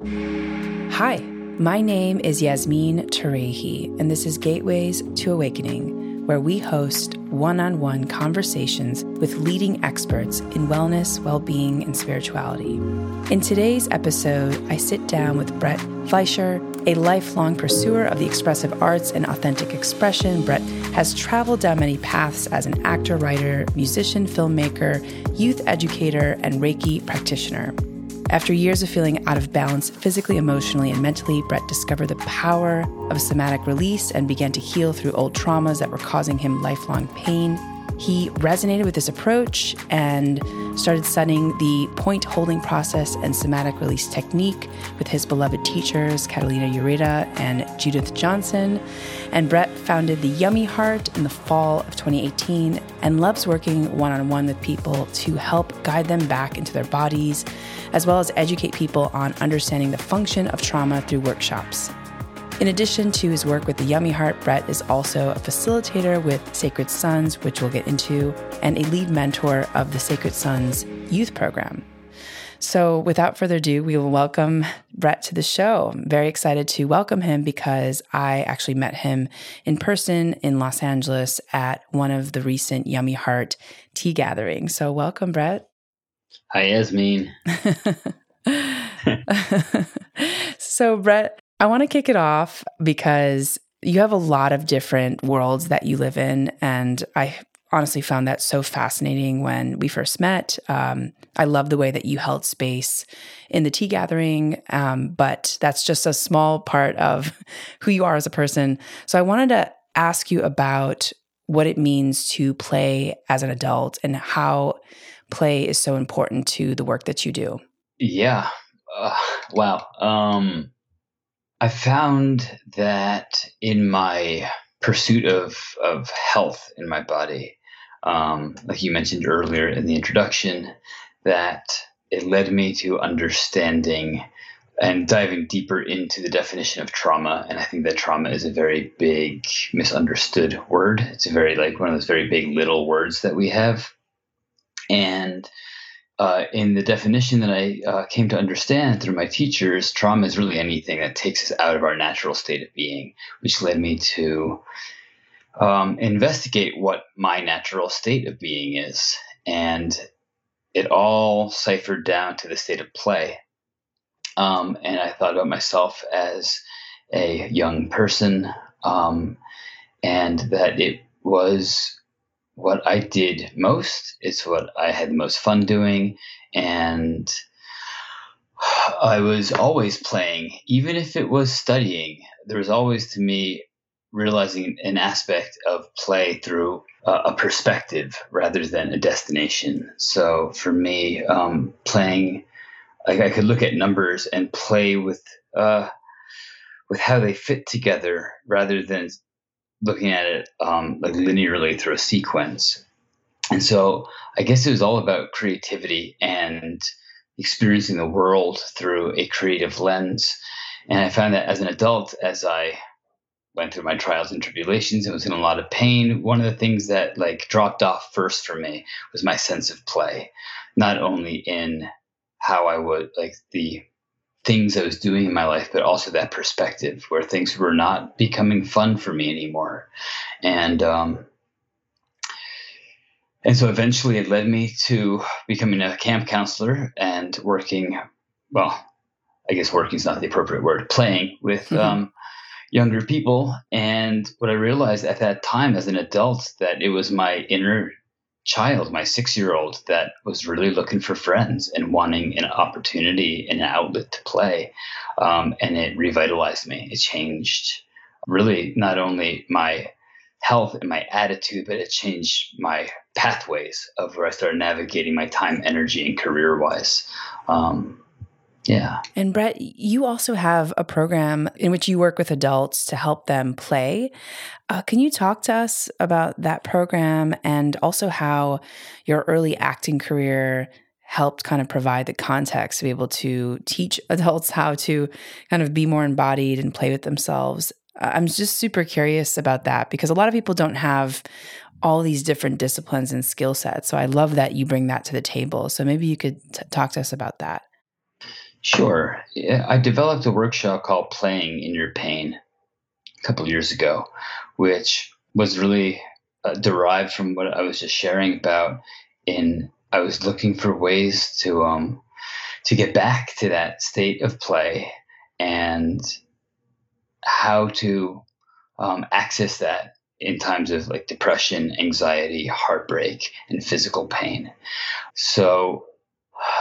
Hi, my name is Yasmin Tarehi, and this is Gateways to Awakening, where we host one on one conversations with leading experts in wellness, well being, and spirituality. In today's episode, I sit down with Brett Fleischer, a lifelong pursuer of the expressive arts and authentic expression. Brett has traveled down many paths as an actor, writer, musician, filmmaker, youth educator, and Reiki practitioner. After years of feeling out of balance physically, emotionally, and mentally, Brett discovered the power of somatic release and began to heal through old traumas that were causing him lifelong pain. He resonated with this approach and started studying the point holding process and somatic release technique with his beloved teachers, Catalina Ureta and Judith Johnson. And Brett founded the Yummy Heart in the fall of 2018 and loves working one on one with people to help guide them back into their bodies, as well as educate people on understanding the function of trauma through workshops. In addition to his work with the Yummy Heart, Brett is also a facilitator with Sacred Sons, which we'll get into, and a lead mentor of the Sacred Sons youth program. So, without further ado, we will welcome Brett to the show. I'm very excited to welcome him because I actually met him in person in Los Angeles at one of the recent Yummy Heart tea gatherings. So, welcome, Brett. Hi, Yasmin. so, Brett, I want to kick it off because you have a lot of different worlds that you live in. And I honestly found that so fascinating when we first met. Um, I love the way that you held space in the tea gathering, um, but that's just a small part of who you are as a person. So I wanted to ask you about what it means to play as an adult and how play is so important to the work that you do. Yeah. Uh, wow. Um, I found that in my pursuit of, of health in my body, um, like you mentioned earlier in the introduction, that it led me to understanding and diving deeper into the definition of trauma. And I think that trauma is a very big misunderstood word. It's a very like one of those very big little words that we have. And uh, in the definition that I uh, came to understand through my teachers, trauma is really anything that takes us out of our natural state of being, which led me to um, investigate what my natural state of being is. And it all ciphered down to the state of play. Um, and I thought about myself as a young person um, and that it was what I did most. It's what I had the most fun doing. And I was always playing, even if it was studying. There was always to me realizing an aspect of play through a perspective rather than a destination. So for me, um, playing, like I could look at numbers and play with uh, with how they fit together rather than looking at it um, like linearly through a sequence. And so I guess it was all about creativity and experiencing the world through a creative lens. And I found that as an adult, as I went through my trials and tribulations and was in a lot of pain, one of the things that like dropped off first for me was my sense of play, not only in how I would like the things I was doing in my life, but also that perspective where things were not becoming fun for me anymore. And, um, and so eventually it led me to becoming a camp counselor and working, well, I guess working is not the appropriate word, playing with mm-hmm. um, younger people. And what I realized at that time as an adult that it was my inner child, my six year old, that was really looking for friends and wanting an opportunity and an outlet to play. Um, and it revitalized me. It changed really not only my health and my attitude, but it changed my pathways of where I started navigating my time, energy, and career wise. Um, yeah. And Brett, you also have a program in which you work with adults to help them play. Uh, can you talk to us about that program and also how your early acting career helped kind of provide the context to be able to teach adults how to kind of be more embodied and play with themselves? I'm just super curious about that because a lot of people don't have all these different disciplines and skill sets. So I love that you bring that to the table. So maybe you could t- talk to us about that. Sure. I developed a workshop called Playing in Your Pain a couple years ago, which was really uh, derived from what I was just sharing about. In I was looking for ways to um, to get back to that state of play and how to um, access that in times of like depression, anxiety, heartbreak, and physical pain. So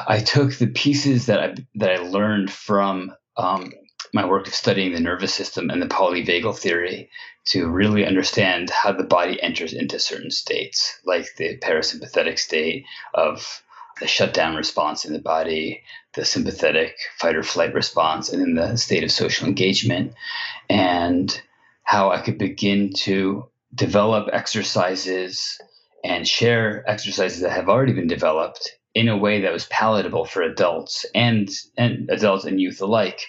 I took the pieces that I that I learned from um, my work of studying the nervous system and the polyvagal theory to really understand how the body enters into certain states, like the parasympathetic state of the shutdown response in the body, the sympathetic fight or flight response, and then the state of social engagement, and how I could begin to develop exercises and share exercises that have already been developed in a way that was palatable for adults and and adults and youth alike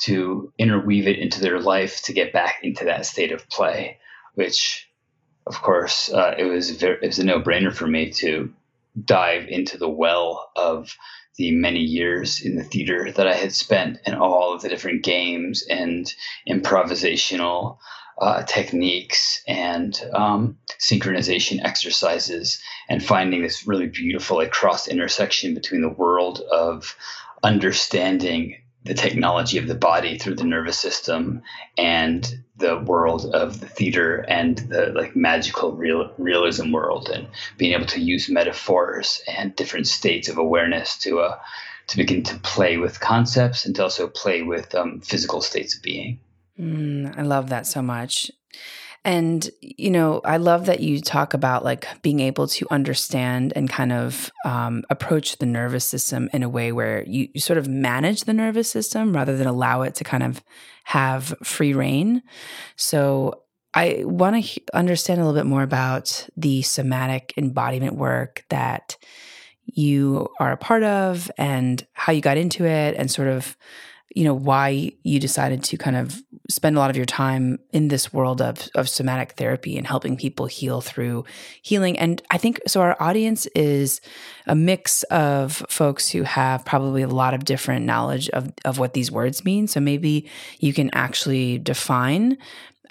to interweave it into their life to get back into that state of play which of course uh, it was very, it was a no-brainer for me to dive into the well of the many years in the theater that I had spent and all of the different games and improvisational uh, techniques and um, synchronization exercises and finding this really beautiful like cross intersection between the world of understanding the technology of the body through the nervous system and the world of the theater and the like magical real, realism world and being able to use metaphors and different states of awareness to uh, to begin to play with concepts and to also play with um, physical states of being. Mm, I love that so much. And, you know, I love that you talk about like being able to understand and kind of um, approach the nervous system in a way where you, you sort of manage the nervous system rather than allow it to kind of have free rein. So I want to understand a little bit more about the somatic embodiment work that you are a part of and how you got into it and sort of you know why you decided to kind of spend a lot of your time in this world of of somatic therapy and helping people heal through healing and i think so our audience is a mix of folks who have probably a lot of different knowledge of of what these words mean so maybe you can actually define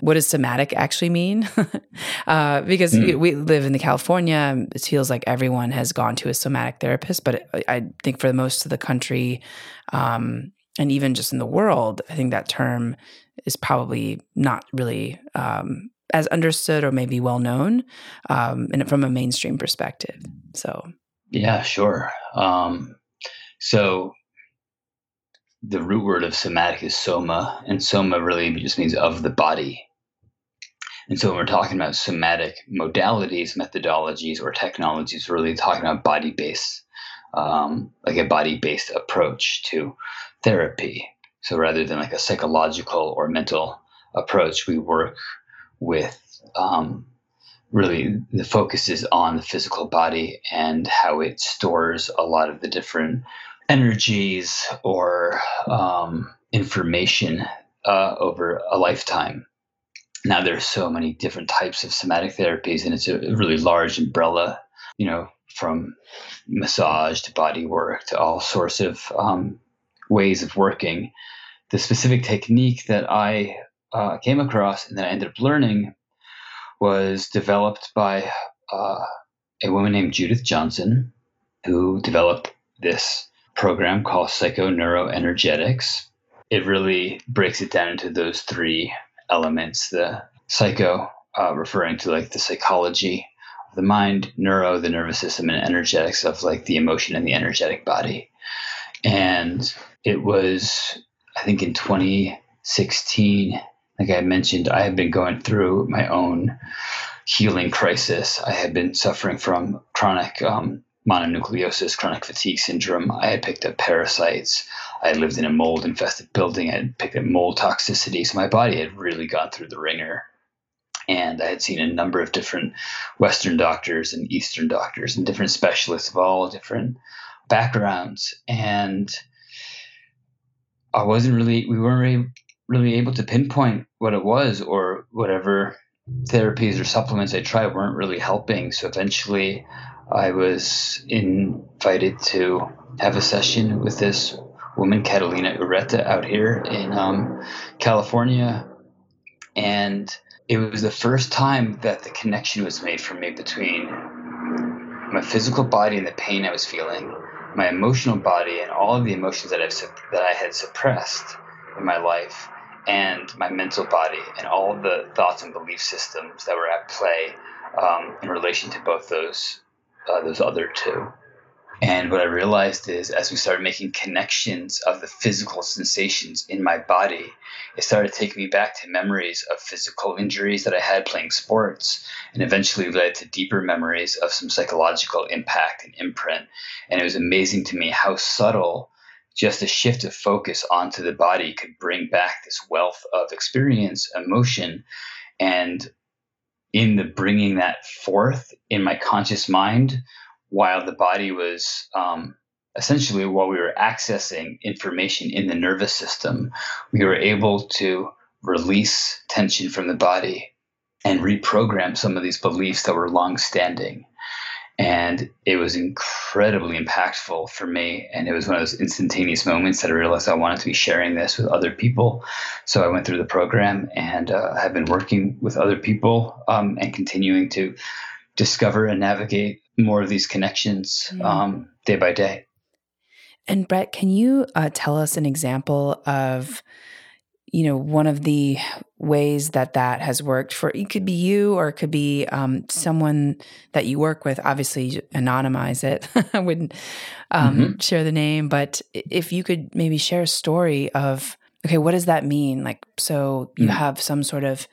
what does somatic actually mean? uh, because mm. we live in the California, it feels like everyone has gone to a somatic therapist, but I think for most of the country, um, and even just in the world, I think that term is probably not really um, as understood or maybe well known um, and from a mainstream perspective. So, yeah, sure. Um, so, the root word of somatic is soma, and soma really just means of the body. And so, when we're talking about somatic modalities, methodologies, or technologies, we're really talking about body based, um, like a body based approach to therapy. So rather than like a psychological or mental approach, we work with um, really the focus is on the physical body and how it stores a lot of the different energies or um, information uh, over a lifetime. Now there's so many different types of somatic therapies, and it's a really large umbrella. You know, from massage to body work to all sorts of um, ways of working. The specific technique that I uh, came across and that I ended up learning was developed by uh, a woman named Judith Johnson, who developed this program called Psychoneuroenergetics. It really breaks it down into those three elements the psycho, uh, referring to like the psychology of the mind, neuro, the nervous system, and energetics of like the emotion and the energetic body. And it was, I think, in 2016, like I mentioned, I had been going through my own healing crisis. I had been suffering from chronic um, mononucleosis, chronic fatigue syndrome. I had picked up parasites. I lived in a mold infested building. I had picked up mold toxicity. So my body had really gone through the wringer. And I had seen a number of different Western doctors and Eastern doctors and different specialists of all different backgrounds. And I wasn't really, we weren't really, really able to pinpoint what it was or whatever therapies or supplements I tried weren't really helping. So eventually I was invited to have a session with this woman, Catalina Ureta, out here in um, California. And it was the first time that the connection was made for me between my physical body and the pain I was feeling, my emotional body and all of the emotions that I've that I had suppressed in my life, and my mental body and all the thoughts and belief systems that were at play um, in relation to both those uh, those other two. And what I realized is as we started making connections of the physical sensations in my body, it started taking me back to memories of physical injuries that I had playing sports and eventually led to deeper memories of some psychological impact and imprint. And it was amazing to me how subtle just a shift of focus onto the body could bring back this wealth of experience, emotion, and in the bringing that forth in my conscious mind while the body was um, essentially while we were accessing information in the nervous system, we were able to release tension from the body and reprogram some of these beliefs that were long standing. And it was incredibly impactful for me. And it was one of those instantaneous moments that I realized I wanted to be sharing this with other people. So I went through the program and uh, have been working with other people um, and continuing to discover and navigate more of these connections mm. um, day by day. And Brett, can you uh, tell us an example of, you know, one of the ways that that has worked for? It could be you, or it could be um, someone that you work with. Obviously, anonymize it. I wouldn't um, mm-hmm. share the name, but if you could maybe share a story of, okay, what does that mean? Like, so you mm have some sort of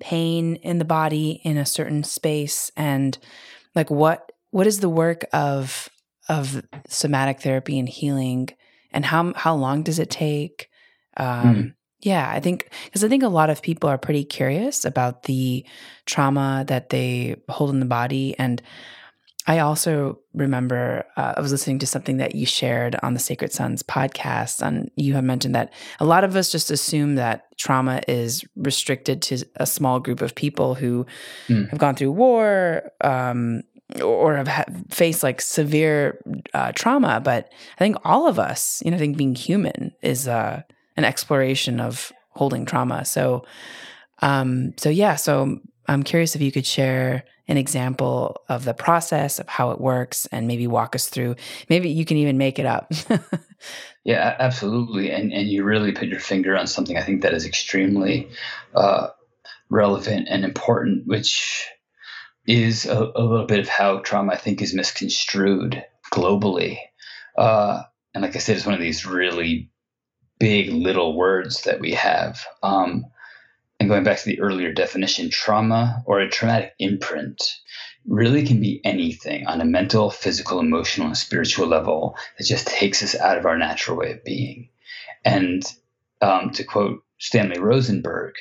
pain in the body in a certain space, and like, what what is the work of of somatic therapy and healing and how how long does it take um, mm. yeah i think because i think a lot of people are pretty curious about the trauma that they hold in the body and i also remember uh, i was listening to something that you shared on the sacred sons podcast and you had mentioned that a lot of us just assume that trauma is restricted to a small group of people who mm. have gone through war um, or have faced like severe uh, trauma. But I think all of us, you know, I think being human is uh, an exploration of holding trauma. So, um, so yeah. So I'm curious if you could share an example of the process of how it works and maybe walk us through. Maybe you can even make it up. yeah, absolutely. And and you really put your finger on something I think that is extremely uh, relevant and important, which is a, a, little bit of how trauma, I think, is misconstrued globally. Uh, and like I said, it's one of these really big little words that we have. Um, and going back to the earlier definition, trauma or a traumatic imprint really can be anything on a mental, physical, emotional, and spiritual level that just takes us out of our natural way of being. And um, to quote Stanley Rosenberg,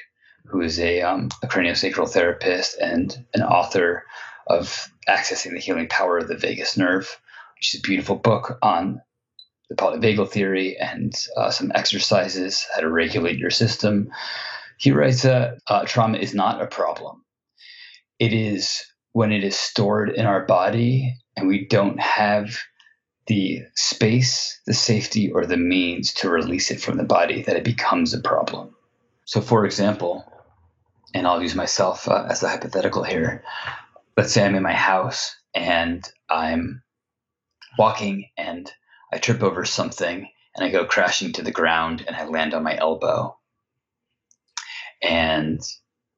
who is a, um, a craniosacral therapist and an author of Accessing the Healing Power of the Vagus Nerve, which is a beautiful book on the polyvagal theory and uh, some exercises, how to regulate your system. He writes that uh, trauma is not a problem. It is when it is stored in our body and we don't have the space, the safety, or the means to release it from the body that it becomes a problem. So, for example, and I'll use myself uh, as a hypothetical here. Let's say I'm in my house and I'm walking and I trip over something and I go crashing to the ground and I land on my elbow. And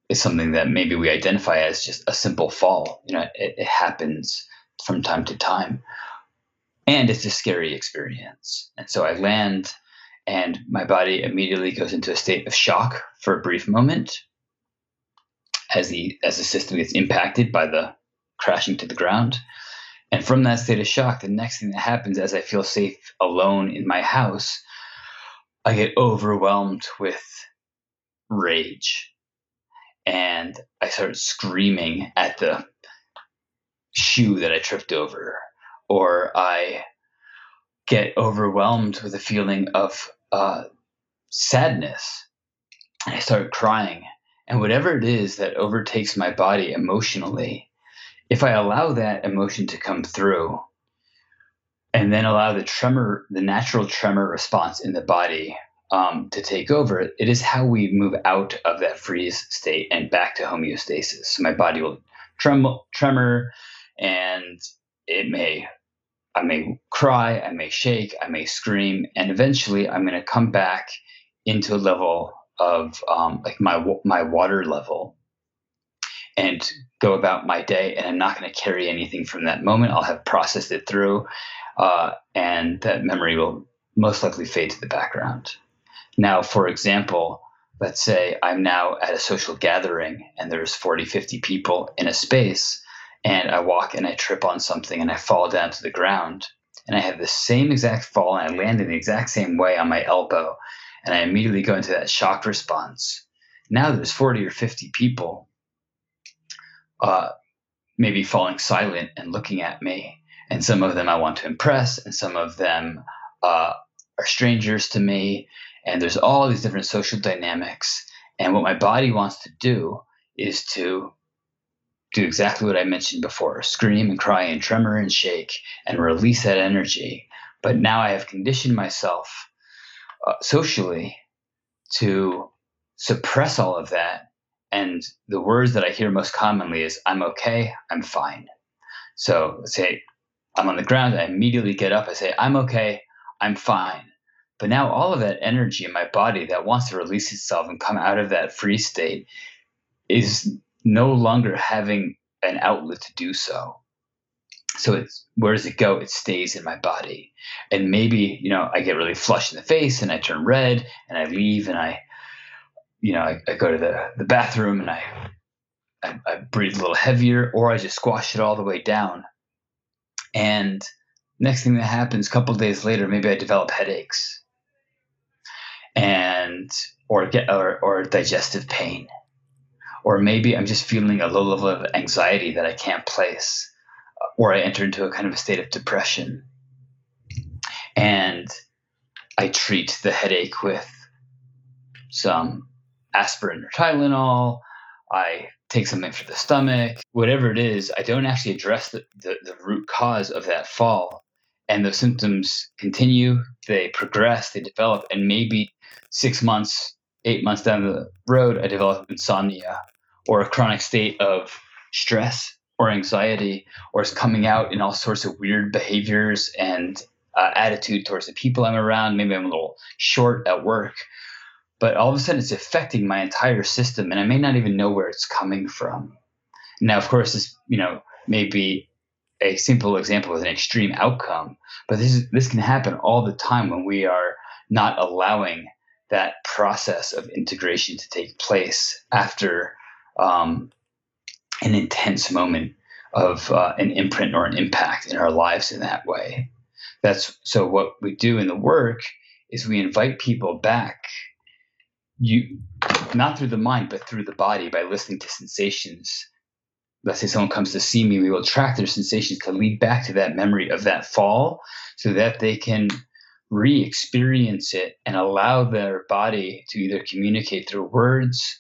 it's something that maybe we identify as just a simple fall. You know, it, it happens from time to time. And it's a scary experience. And so I land and my body immediately goes into a state of shock for a brief moment as the as the system gets impacted by the crashing to the ground. And from that state of shock, the next thing that happens as I feel safe alone in my house, I get overwhelmed with rage. And I start screaming at the shoe that I tripped over. Or I get overwhelmed with a feeling of uh, sadness. And I start crying and whatever it is that overtakes my body emotionally, if I allow that emotion to come through, and then allow the tremor, the natural tremor response in the body um, to take over, it is how we move out of that freeze state and back to homeostasis. So my body will tremble, tremor, and it may, I may cry, I may shake, I may scream, and eventually I'm going to come back into a level of um, like my my water level, and go about my day. And I'm not going to carry anything from that moment. I'll have processed it through, uh, and that memory will most likely fade to the background. Now, for example, let's say I'm now at a social gathering and there's 40, 50 people in a space, and I walk and I trip on something and I fall down to the ground. And I have the same exact fall and I land in the exact same way on my elbow. And I immediately go into that shock response. Now there's 40 or 50 people uh, maybe falling silent and looking at me. And some of them I want to impress, and some of them uh, are strangers to me and there's all these different social dynamics and what my body wants to do is to do exactly what i mentioned before scream and cry and tremor and shake and release that energy but now i have conditioned myself uh, socially to suppress all of that. And the words that i hear most commonly is i'm okay i'm fine. So let's say i'm on the ground i immediately get up i say i'm okay i'm fine. But now all of that energy in my body that wants to release itself and come out of that free state is no longer having an outlet to do so. So it's where does it go? It stays in my body. And maybe, you know, I get really flushed in the face and I turn red and I leave and I, you know, I, I go to the, the bathroom and I, I, I breathe a little heavier or I just squash it all the way down. And next thing that happens, a couple days later, maybe I develop headaches and or get or, or digestive pain or maybe i'm just feeling a low level of anxiety that i can't place or i enter into a kind of a state of depression. And i treat the headache with some aspirin or tylenol. I take something for the stomach. Whatever it is i don't actually address the, the, the root cause of that fall. And the symptoms continue, they progress, they develop, and maybe six months, eight months down the road, I develop insomnia or a chronic state of stress or anxiety, or is coming out in all sorts of weird behaviors and uh, attitude towards the people I'm around. Maybe I'm a little short at work, but all of a sudden it's affecting my entire system, and I may not even know where it's coming from. Now, of course, this you know may be a simple example with an extreme outcome, but this is, this can happen all the time when we are not allowing that process of integration to take place after um, an intense moment of uh, an imprint or an impact in our lives in that way. That's so what we do in the work is we invite people back you not through the mind but through the body by listening to sensations let's say someone comes to see me, we will track their sensations to lead back to that memory of that fall so that they can re experience it and allow their body to either communicate through words,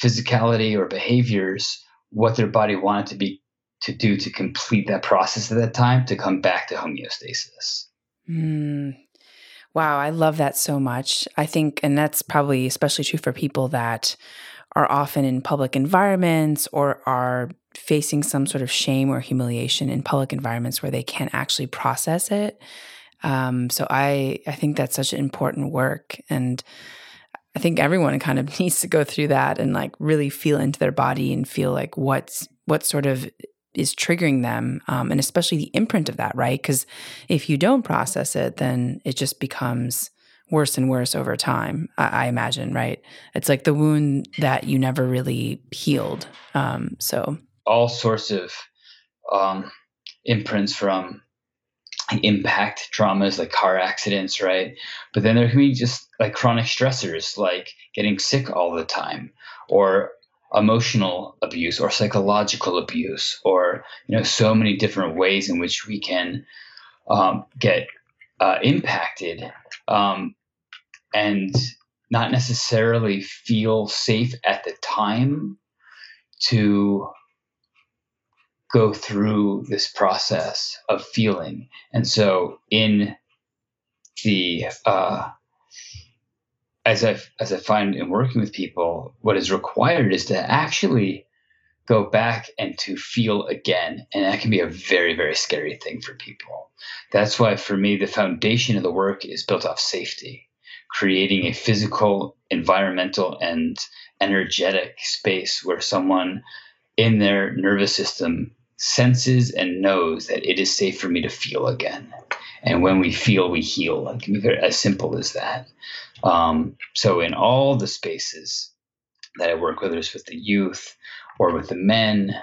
physicality, or behaviors what their body wanted to be to do to complete that process at that time to come back to homeostasis. Mm. Wow, I love that so much. I think, and that's probably especially true for people that are often in public environments or are facing some sort of shame or humiliation in public environments where they can't actually process it. Um, so I I think that's such an important work, and I think everyone kind of needs to go through that and like really feel into their body and feel like what's what sort of is triggering them, um, and especially the imprint of that, right? Because if you don't process it, then it just becomes worse and worse over time. I, I, imagine, right? It's like the wound that you never really healed. Um, so all sorts of um, imprints from impact traumas like car accidents, right? But then there can be just like chronic stressors like getting sick all the time or emotional abuse or psychological abuse or you know so many different ways in which we can um, get uh, impacted um, and not necessarily feel safe at the time to go through this process of feeling. And so in the uh, as I as I find in working with people, what is required is to actually go back and to feel again, and that can be a very very scary thing for people. That's why for me the foundation of the work is built off safety, creating a physical, environmental, and energetic space where someone in their nervous system senses and knows that it is safe for me to feel again. And when we feel, we heal. Be as simple as that. Um, so, in all the spaces that I work, whether it's with the youth or with the men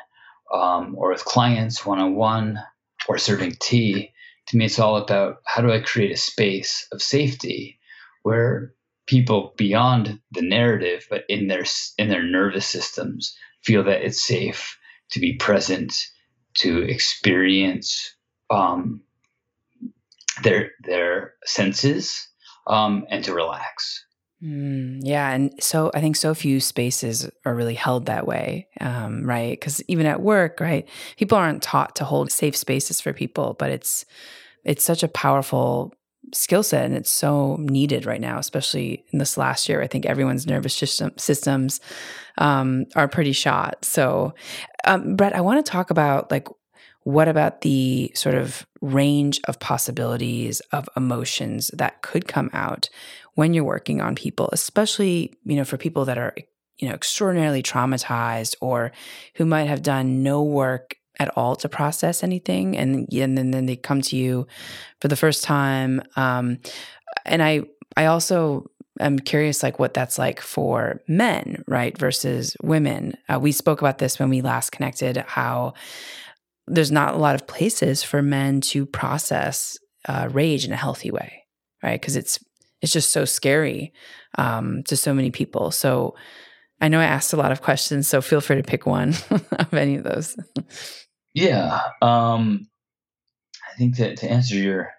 um, or with clients one on one or serving tea, to me, it's all about how do I create a space of safety where people beyond the narrative, but in their in their nervous systems, feel that it's safe to be present, to experience um, their their senses um, and to relax. Mm, yeah, and so I think so few spaces are really held that way, um, right? Because even at work, right, people aren't taught to hold safe spaces for people, but it's it's such a powerful skill set and it's so needed right now especially in this last year. I think everyone's nervous system systems um, are pretty shot. So um, brett i want to talk about like what about the sort of range of possibilities of emotions that could come out when you're working on people, especially, you know, for people that are, you know, extraordinarily traumatized or who might have done no work at all to process anything and and then, then they come to you for the first time um, and i i also am curious like what that's like for men right versus women uh, we spoke about this when we last connected how there's not a lot of places for men to process uh, rage in a healthy way, right? Because it's it's just so scary um, to so many people. So I know I asked a lot of questions, so feel free to pick one of any of those. Yeah, um, I think that to answer your,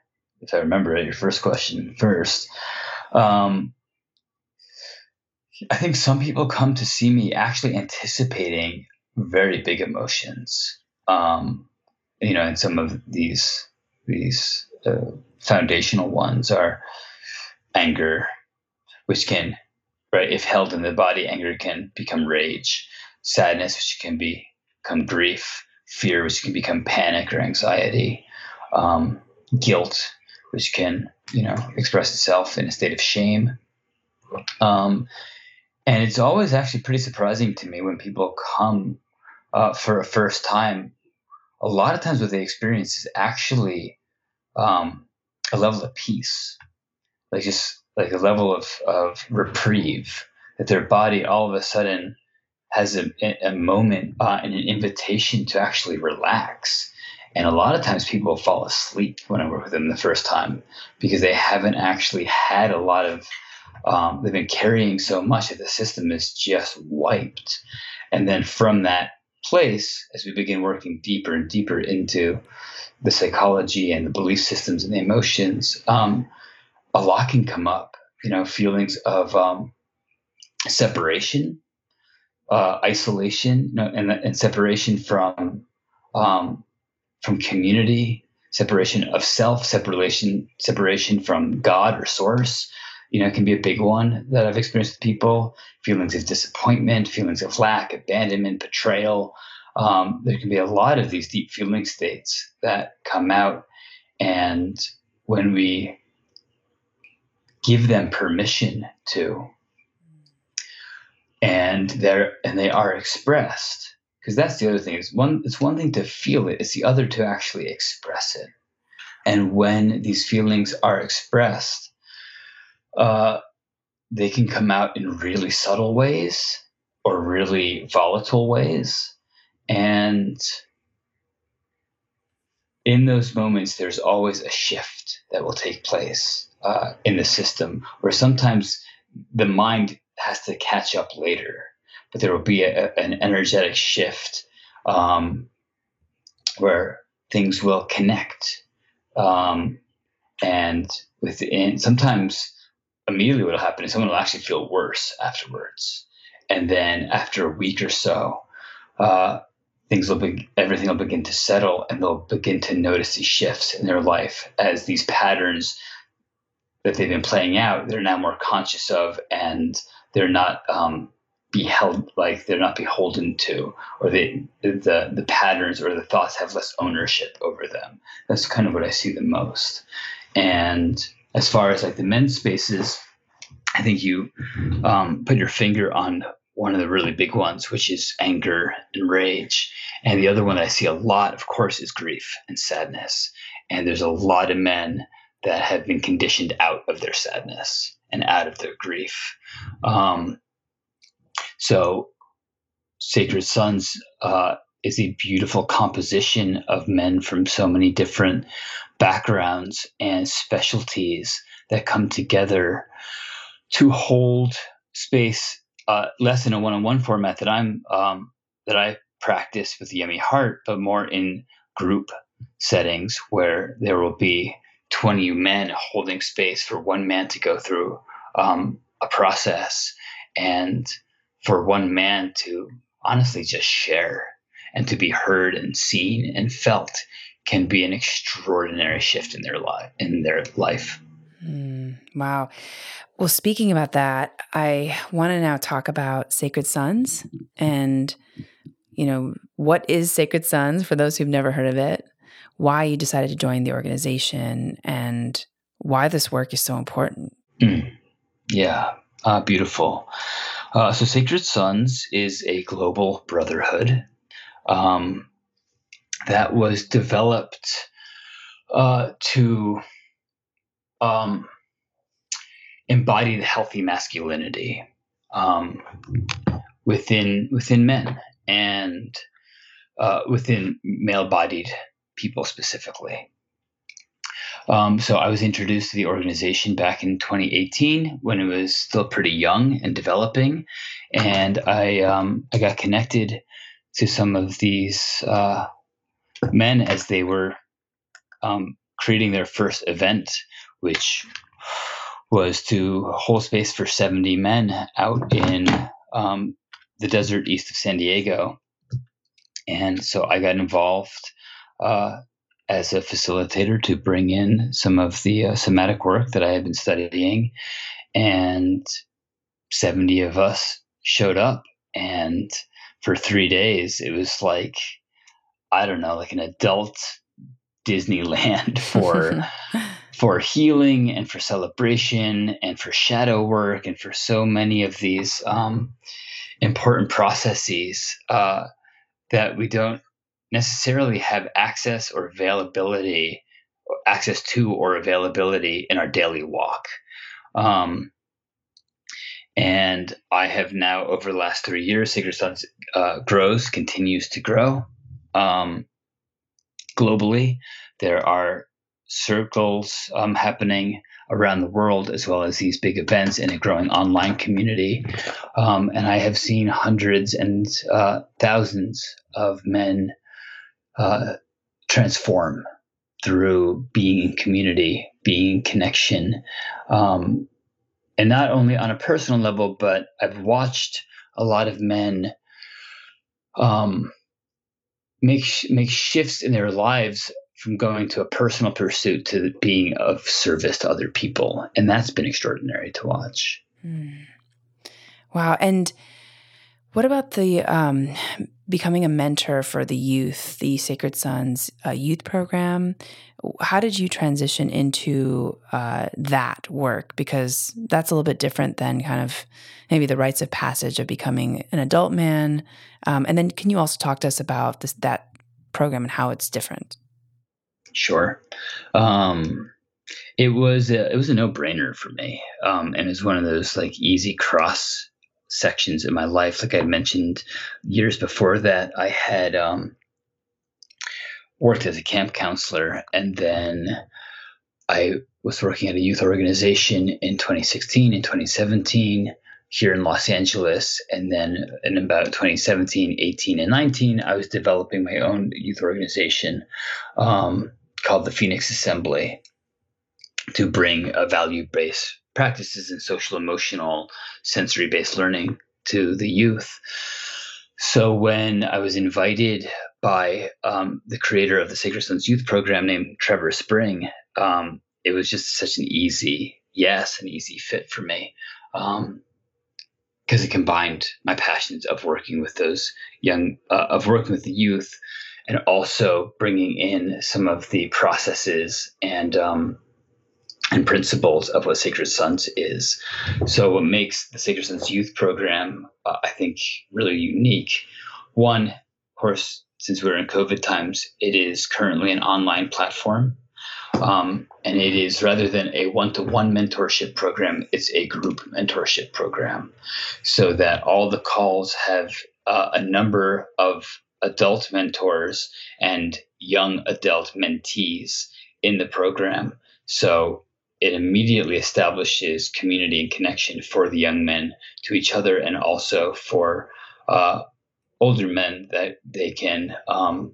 if I remember it, your first question first. Um, I think some people come to see me actually anticipating very big emotions um, you know, and some of these these uh, foundational ones are anger, which can, right, if held in the body, anger can become rage, sadness, which can be, become grief, fear, which can become panic or anxiety, um, guilt, which can, you know, express itself in a state of shame. Um, and it's always actually pretty surprising to me when people come uh, for a first time a lot of times what they experience is actually um, a level of peace, like just like a level of, of reprieve that their body all of a sudden has a, a moment uh, and an invitation to actually relax. And a lot of times people fall asleep when I work with them the first time because they haven't actually had a lot of, um, they've been carrying so much that the system is just wiped. And then from that place as we begin working deeper and deeper into the psychology and the belief systems and the emotions, um, a lot can come up. You know, feelings of um, separation, uh, isolation, you know, and, and separation from um, from community, separation of self, separation separation from God or source you know, can be a big one that I've experienced with people. Feelings of disappointment, feelings of lack, abandonment, betrayal. Um, there can be a lot of these deep feeling states that come out, and when we give them permission to, and they're and they are expressed, because that's the other thing. Is one it's one thing to feel it; it's the other to actually express it. And when these feelings are expressed, uh, they can come out in really subtle ways or really volatile ways. And in those moments, there's always a shift that will take place uh, in the system where sometimes the mind has to catch up later, but there will be a, an energetic shift um, where things will connect. Um, and within sometimes immediately what will happen is someone will actually feel worse afterwards. And then after a week or so, uh, things will be everything will begin to settle and they'll begin to notice these shifts in their life as these patterns that they've been playing out they're now more conscious of and they're not um, be held like they're not beholden to or they the the patterns or the thoughts have less ownership over them. That's kind of what i see the most. And as far as like the men's spaces i think you um, put your finger on one of the really big ones which is anger and rage. And the other one i see a lot of course is grief and sadness. And there's a lot of men that have been conditioned out of their sadness and out of their grief. Um, so, Sacred Sons uh, is a beautiful composition of men from so many different backgrounds and specialties that come together to hold space uh, less in a one-on-one format that I'm um, that I practice with Yummy Heart, but more in group settings where there will be 20 men holding space for one man to go through um, a process and for one man to honestly just share and to be heard and seen and felt can be an extraordinary shift in their life in their life. Mm, wow. Well, speaking about that, I want to now talk about Sacred Sons and you know, what is Sacred Sons for those who've never heard of it? Why you decided to join the organization and why this work is so important. Mm, yeah, uh, beautiful. Uh, so, Sacred Sons is a global brotherhood um, that was developed uh, to um, embody the healthy masculinity um, within within men and uh, within male-bodied people specifically. Um, so I was introduced to the organization back in 2018 when it was still pretty young and developing, and I um, I got connected to some of these uh, men as they were um, creating their first event, which was to hold space for 70 men out in um, the desert east of San Diego. And so I got involved uh, as a facilitator to bring in some of the uh, somatic work that I had been studying. And 70 of us showed up. And for three days, it was like, I don't know, like an adult Disneyland for. for healing and for celebration and for shadow work and for so many of these um, important processes uh, that we don't necessarily have access or availability, access to or availability in our daily walk. Um, and I have now, over the last three years, Sacred Sons uh, grows, continues to grow um, globally. There are circles um, happening around the world, as well as these big events in a growing online community. Um, and I have seen hundreds and uh, thousands of men uh, transform through being in community, being in connection. Um, and not only on a personal level, but I've watched a lot of men um, make make shifts in their lives from going to a personal pursuit to being of service to other people, and that's been extraordinary to watch. Mm. Wow! And what about the um, becoming a mentor for the youth, the Sacred Sons uh, youth program? How did you transition into uh, that work? Because that's a little bit different than kind of maybe the rites of passage of becoming an adult man. Um, and then, can you also talk to us about this, that program and how it's different? Sure. Um, it was a, it was a no brainer for me, um, and it was one of those like easy cross sections in my life. Like I mentioned years before that, I had um, worked as a camp counselor, and then I was working at a youth organization in 2016 and 2017 here in Los Angeles. And then in about 2017, 18, and 19, I was developing my own youth organization um, called the Phoenix Assembly to bring value based practices and social emotional sensory based learning to the youth. So when I was invited by um, the creator of the Sacred Sons Youth Program named Trevor Spring, um, it was just such an easy yes, an easy fit for me. Um, because it combined my passions of working with those young, uh, of working with the youth, and also bringing in some of the processes and um, and principles of what Sacred Sons is. So, what makes the Sacred Sons Youth Program, uh, I think, really unique. One, of course, since we're in COVID times, it is currently an online platform. Um, and it is rather than a one to one mentorship program, it's a group mentorship program. So that all the calls have uh, a number of adult mentors and young adult mentees in the program. So it immediately establishes community and connection for the young men to each other and also for uh, older men that they can um,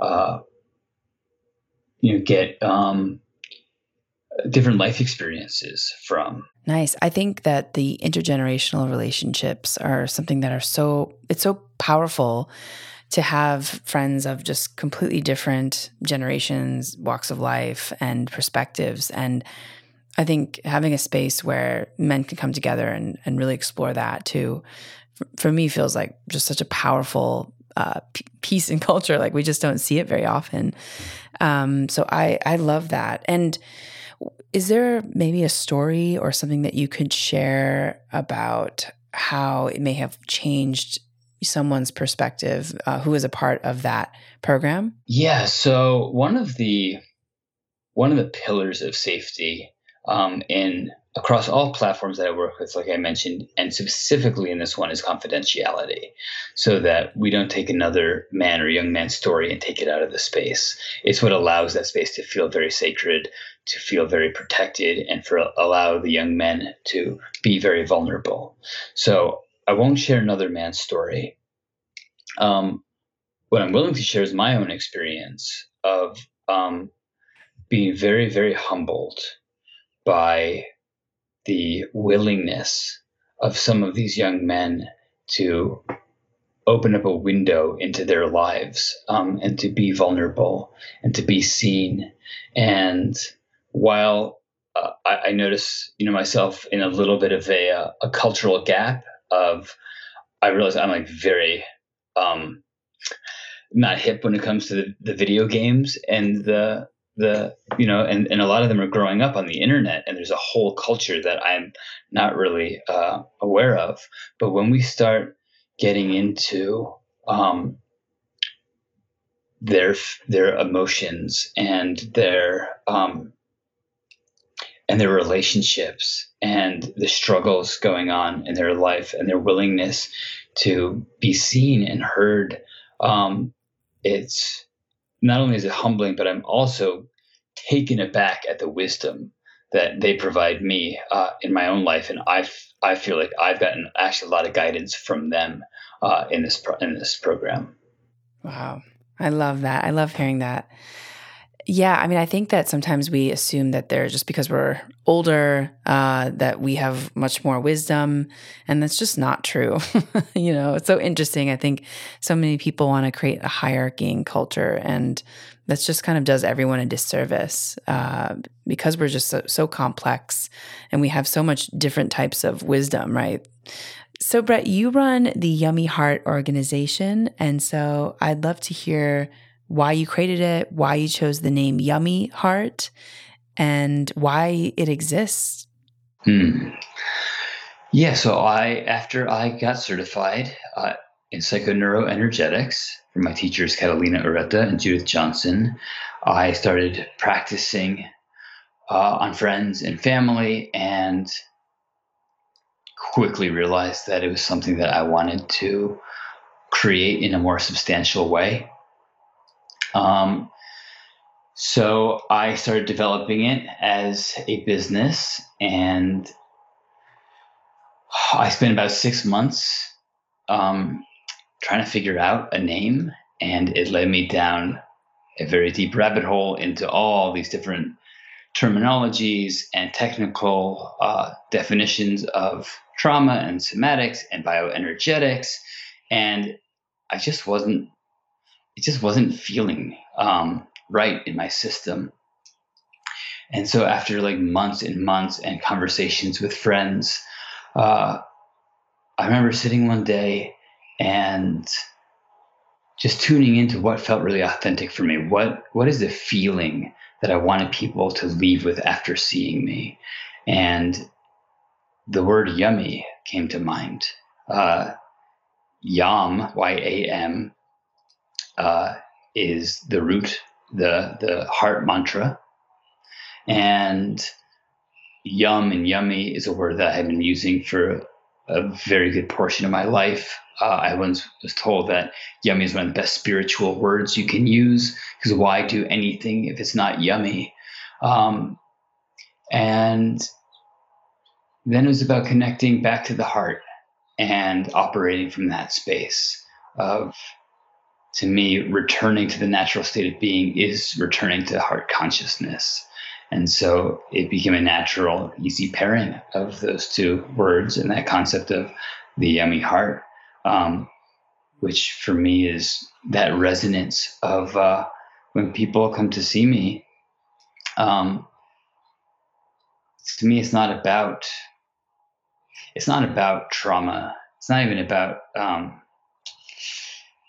uh, you know get um, different life experiences from. Nice. I think that the intergenerational relationships are something that are so it's so powerful to have friends of just completely different generations walks of life and perspectives and i think having a space where men can come together and, and really explore that too for me feels like just such a powerful uh, p- piece in culture. Like we just don't see it very often. Um, so I I love that. And is there maybe a story or something that you could share about how it may have changed someone's perspective uh, who is a part of that program? Yeah. So one of the one of the pillars of safety um, in across all platforms that I work with, like I mentioned, and specifically in this one is confidentiality, so that we don't take another man or young man's story and take it out of the space. It's what allows that space to feel very sacred, to feel very protected, and for allow the young men to be very vulnerable. So I won't share another man's story. Um, what I'm willing to share is my own experience of um, being very, very humbled by the willingness of some of these young men to open up a window into their lives um, and to be vulnerable and to be seen. And while uh, I, I, notice, you know, myself in a little bit of a, uh, a cultural gap of, I realize I'm like very um, not hip when it comes to the, the video games and the the you know and, and a lot of them are growing up on the internet and there's a whole culture that i'm not really uh, aware of. But when we start getting into um, their their emotions and their um, and their relationships and the struggles going on in their life and their willingness to be seen and heard um, it's not only is it humbling, but I'm also taken aback at the wisdom that they provide me uh, in my own life, and I I feel like I've gotten actually a lot of guidance from them uh, in this pro- in this program. Wow, I love that. I love hearing that. Yeah, I mean, I think that sometimes we assume that they're just because we're older, uh, that we have much more wisdom, and that's just not true. you know, it's so interesting. I think so many people want to create a hierarchy culture, and that's just kind of does everyone a disservice uh, because we're just so, so complex, and we have so much different types of wisdom, right? So, Brett, you run the Yummy Heart organization, and so I'd love to hear why you created it, why you chose the name Yummy Heart, and why it exists. Hmm. Yeah, so I after I got certified uh, in psychoneuroenergetics from my teachers Catalina Ureta and Judith Johnson, I started practicing uh, on friends and family, and quickly realized that it was something that I wanted to create in a more substantial way. Um, so I started developing it as a business, and I spent about six months um, trying to figure out a name, and it led me down a very deep rabbit hole into all these different terminologies and technical uh, definitions of trauma and somatics and bioenergetics, and I just wasn't. It just wasn't feeling um, right in my system. And so after like months and months and conversations with friends, uh, I remember sitting one day and just tuning into what felt really authentic for me. What what is the feeling that I wanted people to leave with after seeing me? And the word yummy came to mind. Uh, yam, Y A M, uh, is the root, the the heart mantra, and yum and yummy is a word that I've been using for a very good portion of my life. Uh, I once was told that yummy is one of the best spiritual words you can use because why do anything if it's not yummy? Um, and then it was about connecting back to the heart and operating from that space of, to me, returning to the natural state of being is returning to heart consciousness. And so it became a natural, easy pairing of those two words and that concept of the yummy heart, um, which for me is that resonance of uh, when people come to see me. Um, to me, it's not about it's not about trauma. It's not even about um,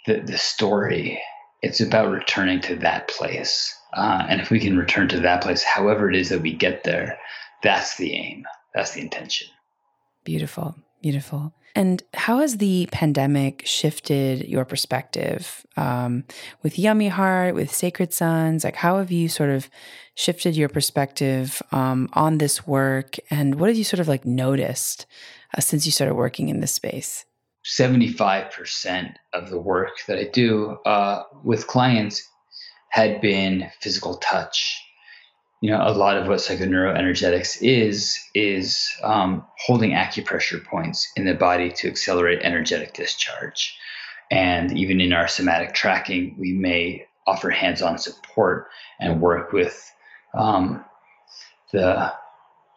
the the story. It's about returning to that place uh, and if we can return to that place, however it is that we get there, that's the aim. That's the intention. Beautiful. Beautiful. And how has the pandemic shifted your perspective um, with Yummy Heart, with Sacred Sons? Like, how have you sort of shifted your perspective um, on this work? And what have you sort of like noticed uh, since you started working in this space? 75% of the work that I do uh, with clients had been physical touch. You know, a lot of what psychoneuroenergetics is is um, holding acupressure points in the body to accelerate energetic discharge. And even in our somatic tracking, we may offer hands-on support and work with um, the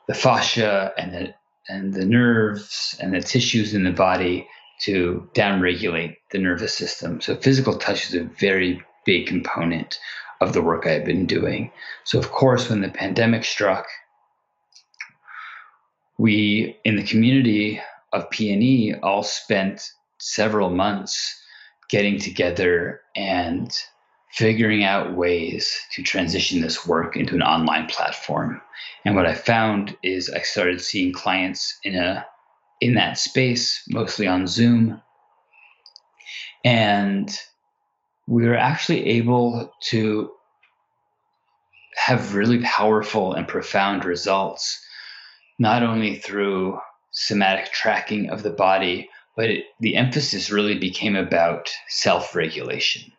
the fascia and the and the nerves and the tissues in the body to downregulate the nervous system. So physical touch is a very big component of the work I've been doing. So, of course, when the pandemic struck, we in the community of PNE all spent several months getting together and figuring out ways to transition this work into an online platform. And what I found is I started seeing clients in a in that space, mostly on Zoom. And we were actually able to have really powerful and profound results, not only through somatic tracking of the body, but it, the emphasis really became about self regulation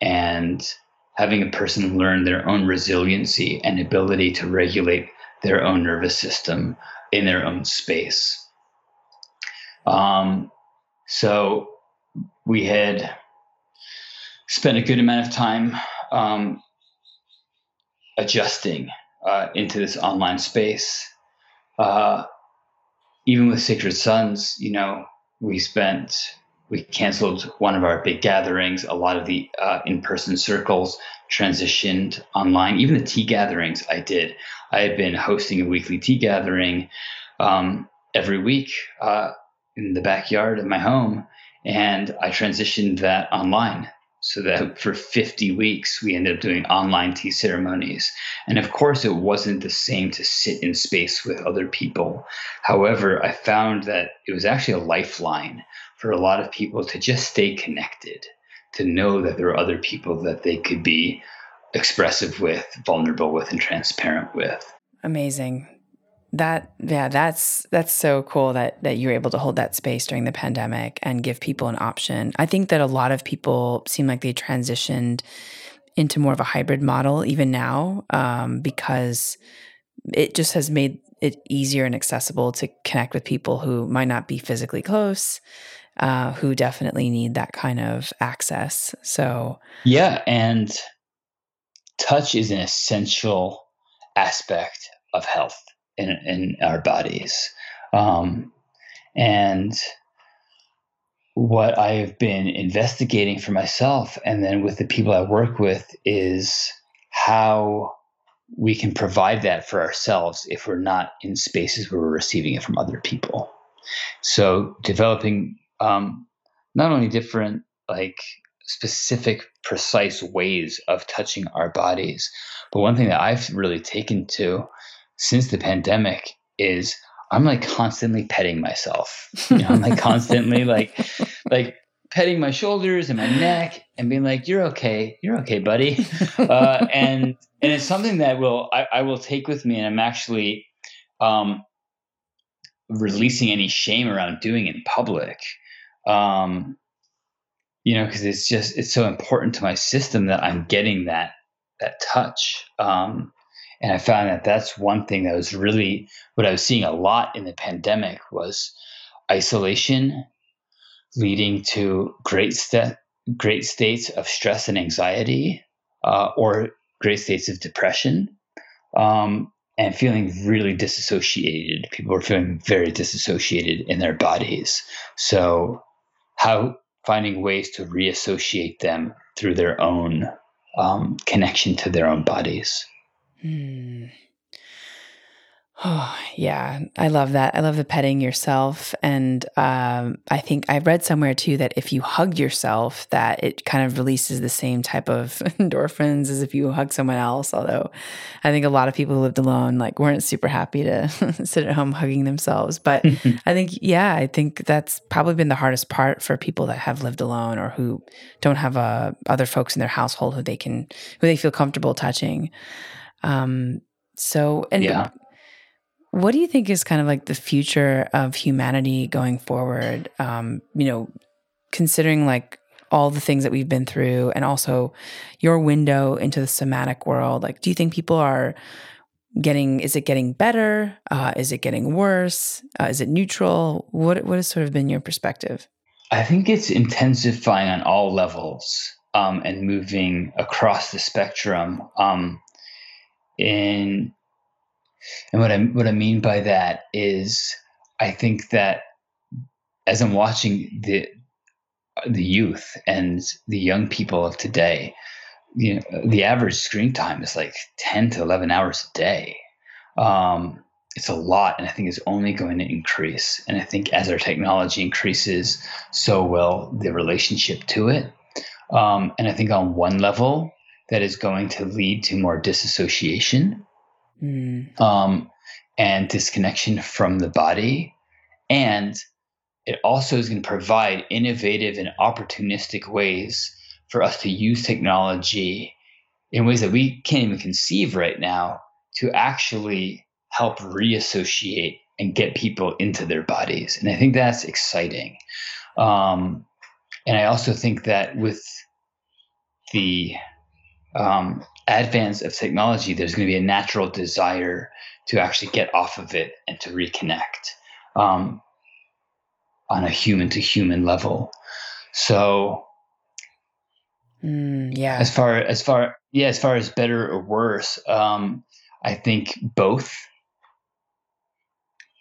and having a person learn their own resiliency and ability to regulate their own nervous system in their own space. Um, so we had spent a good amount of time um, adjusting uh, into this online space. Uh, even with Sacred Sons, you know, we spent we canceled one of our big gatherings. A lot of the uh, in-person circles transitioned online. Even the tea gatherings I did. I had been hosting a weekly tea gathering um, every week uh, in the backyard of my home, and I transitioned that online. So that for 50 weeks we ended up doing online tea ceremonies. And of course it wasn't the same to sit in space with other people. However i found that it was actually a lifeline for a lot of people to just stay connected to know that there are other people that they could be expressive with vulnerable with and transparent with. Amazing that yeah, that's that's so cool that that you're able to hold that space during the pandemic and give people an option. I think that a lot of people seem like they transitioned into more of a hybrid model even now um, because it just has made it easier and accessible to connect with people who might not be physically close, uh, who definitely need that kind of access. So yeah, and touch is an essential aspect of health in, in our bodies. Um, and what I've been investigating for myself and then with the people I work with is how we can provide that for ourselves if we're not in spaces where we're receiving it from other people. So developing um, not only different like specific precise ways of touching our bodies but one thing that i've really taken to since the pandemic is I'm like constantly petting myself. You know, I'm like constantly like like petting my shoulders and my neck and being like, "You're okay, you're okay, buddy," uh, and and it's something that will I, I will take with me, and I'm actually um, releasing any shame around doing it in public. Um, you know, because it's just it's so important to my system that I'm getting that that touch. Um, and I found that that's one thing that was really what I was seeing a lot in the pandemic was isolation leading to great st- great states of stress and anxiety uh, or great states of depression um, and feeling really disassociated. People were feeling very disassociated in their bodies. So, how finding ways to reassociate them through their own um, connection to their own bodies. Hmm. Oh, yeah. I love that. I love the petting yourself. And um, I think I read somewhere too that if you hug yourself, that it kind of releases the same type of endorphins as if you hug someone else. Although I think a lot of people who lived alone like weren't super happy to sit at home hugging themselves. But I think, yeah, I think that's probably been the hardest part for people that have lived alone or who don't have uh, other folks in their household who they can, who they feel comfortable touching. Um, so, and yeah. what do you think is kind of like the future of humanity going forward? Um, you know, considering like all the things that we've been through and also your window into the somatic world, like, do you think people are getting, is it getting better? Uh, is it getting worse? Uh, is it neutral? What, what has sort of been your perspective? I think it's intensifying on all levels um, and moving across the spectrum. Um, in and what I what I mean by that is I think that as I'm watching the the youth and the young people of today, you know, the average screen time is like 10 to 11 hours a day. Um, it's a lot, and I think it's only going to increase. And I think as our technology increases, so will the relationship to it. Um, and I think on one level, that is going to lead to more disassociation mm. um, and disconnection from the body. And it also is going to provide innovative and opportunistic ways for us to use technology in ways that we can't even conceive right now to actually help reassociate and get people into their bodies. And I think that's exciting. Um, and I also think that with the um, advance of technology, there's going to be a natural desire to actually get off of it and to reconnect um, on a human to human level. So, mm, yeah. As far as far yeah, as far as better or worse, um, I think both.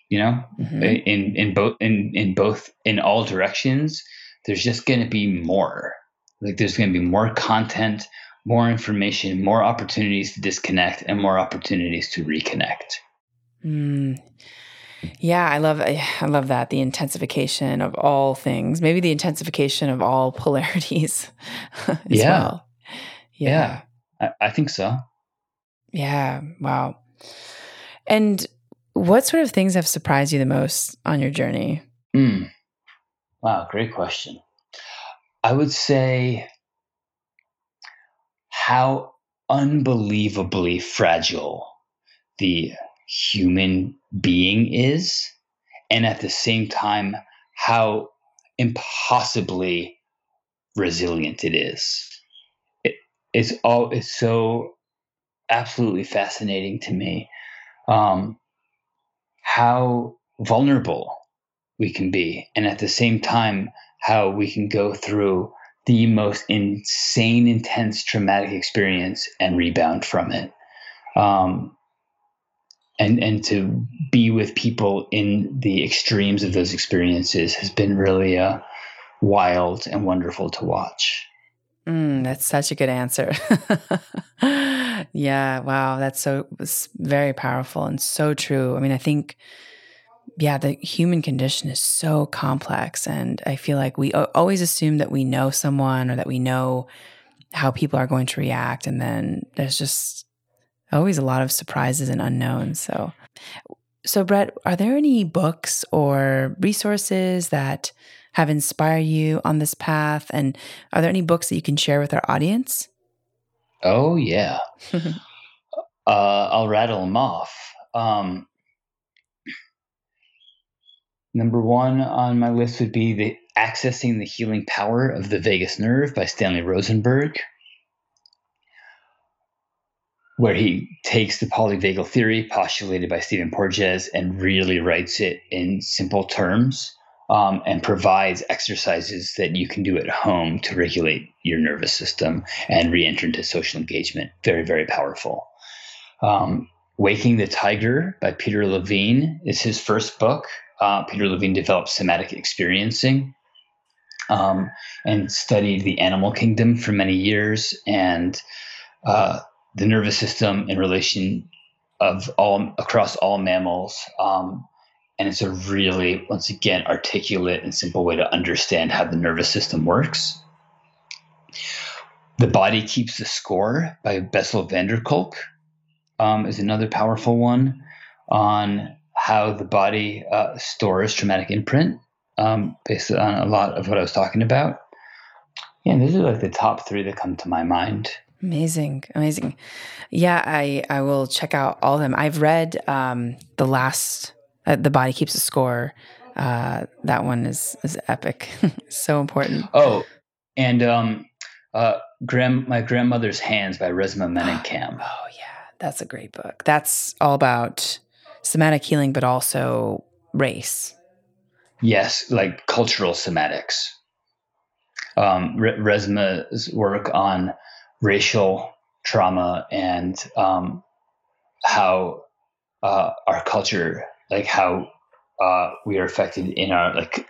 You know, mm-hmm. in in both in in both in all directions, there's just going to be more. Like there's going to be more content, more information, more opportunities to disconnect, and more opportunities to reconnect. Mm. Yeah, I love I love that the intensification of all things, maybe the intensification of all polarities as yeah. well. Yeah, yeah I, I think so. Yeah, wow. And what sort of things have surprised you the most on your journey? Mm. Wow, great question. I would say how unbelievably fragile the human being is, and at the same time, how impossibly resilient it is. It, it's all it's so absolutely fascinating to me um, how vulnerable we can be, and at the same time, how we can go through the most insane, intense, traumatic experience and rebound from it. Um, and and to be with people in the extremes of those experiences has been really uh, wild and wonderful to watch. Mm, that's such a good answer. yeah, wow, that's so very powerful and so true. I mean, I think yeah, the human condition is so complex and I feel like we always assume that we know someone or that we know how people are going to react and then there's just always a lot of surprises and unknowns. So, so Brett, are there any books or resources that have inspired you on this path? And are there any books that you can share with our audience? Oh yeah, uh, I'll rattle them off. Um, number one on my list would be the Accessing the Healing Power of the Vagus Nerve by Stanley Rosenberg where he takes the polyvagal theory postulated by Stephen Porges and really writes it in simple terms um, and provides exercises that you can do at home to regulate your nervous system and re-enter into social engagement. Very, very powerful. Um, Waking the Tiger by Peter Levine is his first book. Uh, Peter Levine developed somatic experiencing um, and studied the animal kingdom for many years and uh, the nervous system in relation of all across all mammals. Um, and it's a really, once again, articulate and simple way to understand how the nervous system works. The Body Keeps the Score by Bessel van der Kolk um, is another powerful one on how the body uh, stores traumatic imprint um, based on a lot of what I was talking about. Yeah, these are like the top three that come to my mind. Amazing, amazing. Yeah, I I will check out all of them. I've read um, the last, uh, the body keeps a score. Uh, that one is is epic, so important. Oh, and um, uh, grand my grandmother's hands by Resmaa Menakem. oh yeah, that's a great book. That's all about somatic healing, but also race. Yes, like cultural somatics. Um, Resmaa's work on racial trauma and um, how uh, our culture, like how uh, we are affected in our like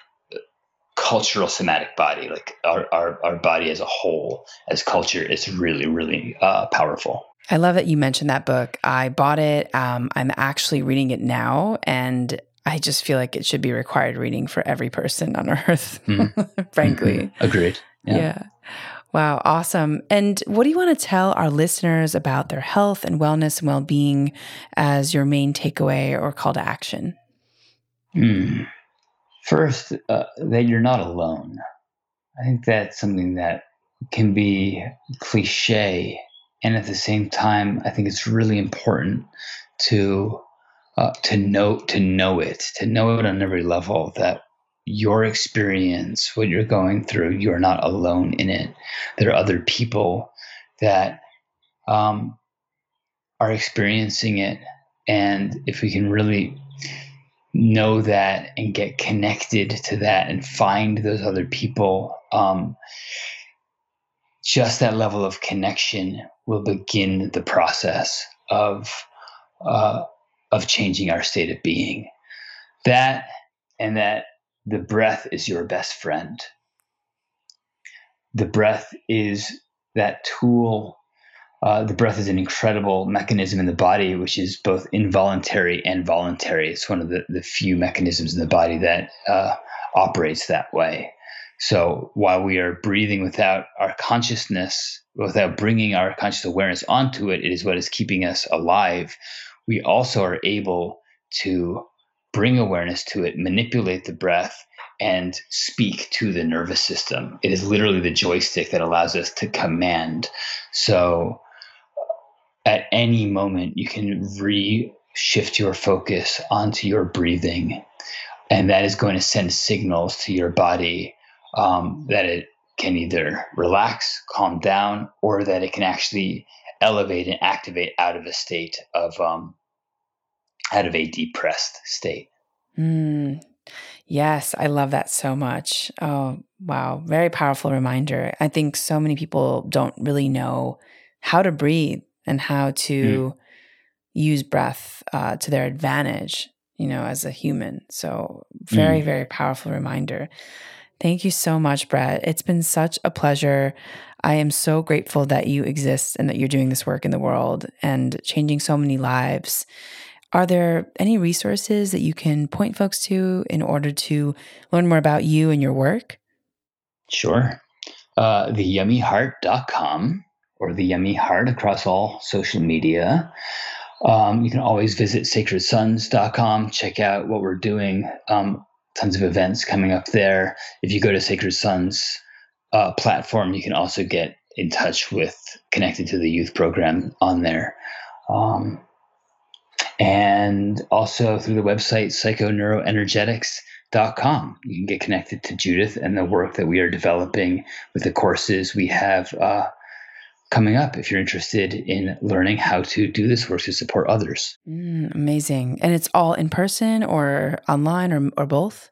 cultural somatic body, like our, our, our body as a whole, as culture, is really, really uh, powerful. I love that you mentioned that book. I bought it. Um, I'm actually reading it now, and I just feel like it should be required reading for every person on earth, mm-hmm. frankly. Mm-hmm. Agreed. Yeah. yeah. Wow, awesome. And what do you want to tell our listeners about their health and wellness and well being as your main takeaway or call to action? Hmm. First, uh, that you're not alone. I think that's something that can be cliche. And at the same time, I think it's really important to uh, to know to know it, to know it on every level that your experience, what you're going through, you're not alone in it. There are other people that um, are experiencing it. And if we can really know that and get connected to that and find those other people, um, just that level of connection will begin the process of uh, of changing our state of being. That and that the breath is your best friend. The breath is that tool. Uh, the breath is an incredible mechanism in the body, which is both involuntary and voluntary. It's one of the, the few mechanisms in the body that uh, operates that way. So while we are breathing without our consciousness, without bringing our conscious awareness onto it, it is what is keeping us alive. We also are able to bring awareness to it, manipulate the breath, and speak to the nervous system. It is literally the joystick that allows us to command. So uh, at any moment, you can re shift your focus onto your breathing. And that is going to send signals to your body um, that it can either relax, calm down, or that it can actually elevate and activate out of a state of um, out of a depressed state. Mm, yes, I love that so much. Oh, wow. Very powerful reminder. I think so many people don't really know how to breathe and how to, mm. use breath uh, to their advantage, you know, as a human. So, very, mm. very powerful reminder. Thank you so much, Brett. It's been such a pleasure. I am so grateful that you exist and that you're doing this work in the world and changing so many lives. Are there any resources that you can point folks to in order to learn more about you and your work? Sure. Uh, theyummyheart.com or the Yummy Heart across all social media. Um, you can always visit sacredsons.com, check out what we're doing. Um, tons of events coming up there. If you go to Sacred Sons uh, platform, you can also get in touch with connected to the youth program on there. Um, and also through the website psychoneuroenergetics.com. You can get connected to Judith and the work that we are developing with the courses we have uh, coming up if you're interested in learning how to do this work to support others. Mm, amazing. And it's all in person or online or, or both?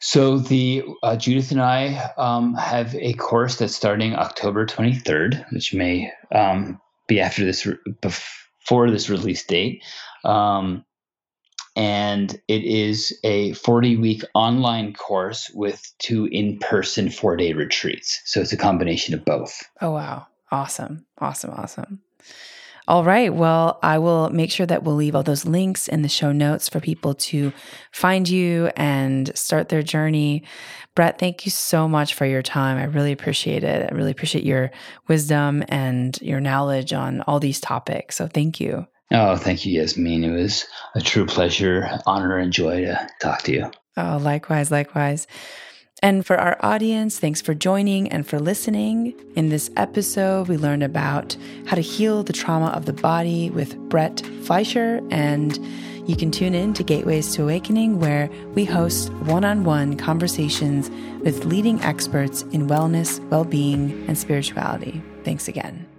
So the uh, Judith and I um, have a course that's starting October 23rd, which may um, be after this re- before this release date. Um, and it is a 40 week online course with two in person four day retreats. So it's a combination of both. Oh, wow. Awesome. Awesome. Awesome. All right. Well, I will make sure that we'll leave all those links in the show notes for people to find you and start their journey. Brett, thank you so much for your time. I really appreciate it. I really appreciate your wisdom and your knowledge on all these topics. So thank you. Oh, thank you, Yasmin. It was a true pleasure, honor, and joy to talk to you. Oh, likewise, likewise. And for our audience, thanks for joining and for listening. In this episode, we learned about how to heal the trauma of the body with Brett Fleischer. And you can tune in to Gateways to Awakening, where we host one on one conversations with leading experts in wellness, well being, and spirituality. Thanks again.